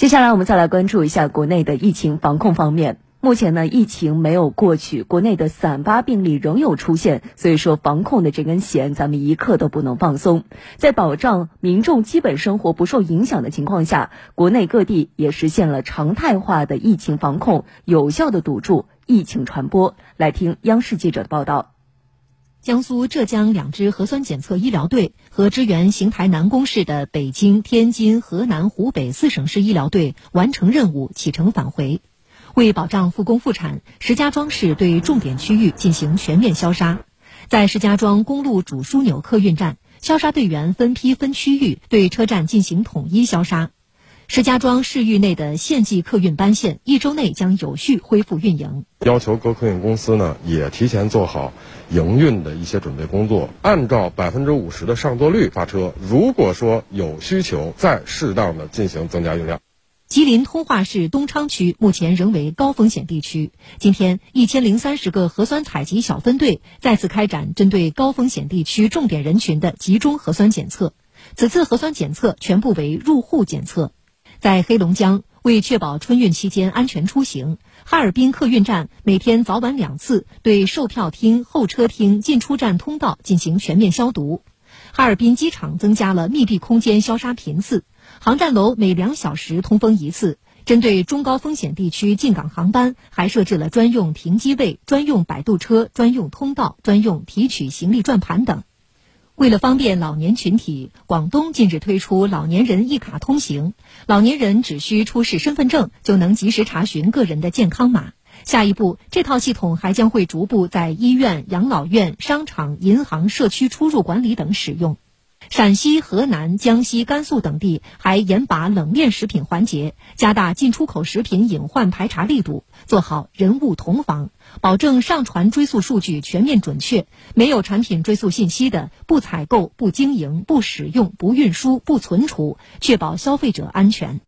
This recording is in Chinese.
接下来我们再来关注一下国内的疫情防控方面。目前呢，疫情没有过去，国内的散发病例仍有出现，所以说防控的这根弦，咱们一刻都不能放松。在保障民众基本生活不受影响的情况下，国内各地也实现了常态化的疫情防控，有效的堵住疫情传播。来听央视记者的报道。江苏、浙江两支核酸检测医疗队和支援邢台南宫市的北京、天津、河南、湖北四省市医疗队完成任务，启程返回。为保障复工复产，石家庄市对重点区域进行全面消杀。在石家庄公路主枢纽客运站，消杀队员分批分区域对车站进行统一消杀。石家庄市域内的县际客运班线一周内将有序恢复运营。要求各客运公司呢也提前做好营运的一些准备工作，按照百分之五十的上座率发车。如果说有需求，再适当的进行增加运量。吉林通化市东昌区目前仍为高风险地区。今天，一千零三十个核酸采集小分队再次开展针对高风险地区重点人群的集中核酸检测。此次核酸检测全部为入户检测。在黑龙江，为确保春运期间安全出行，哈尔滨客运站每天早晚两次对售票厅、候车厅、进出站通道进行全面消毒。哈尔滨机场增加了密闭空间消杀频次，航站楼每两小时通风一次。针对中高风险地区进港航班，还设置了专用停机位、专用摆渡车、专用通道、专用提取行李转盘等。为了方便老年群体，广东近日推出老年人一卡通行，老年人只需出示身份证就能及时查询个人的健康码。下一步，这套系统还将会逐步在医院、养老院、商场、银行、社区出入管理等使用。陕西、河南、江西、甘肃等地还严把冷链食品环节，加大进出口食品隐患排查力度，做好人物同防，保证上传追溯数据全面准确，没有产品追溯信息的不采购、不经营、不使用、不运输、不存储，确保消费者安全。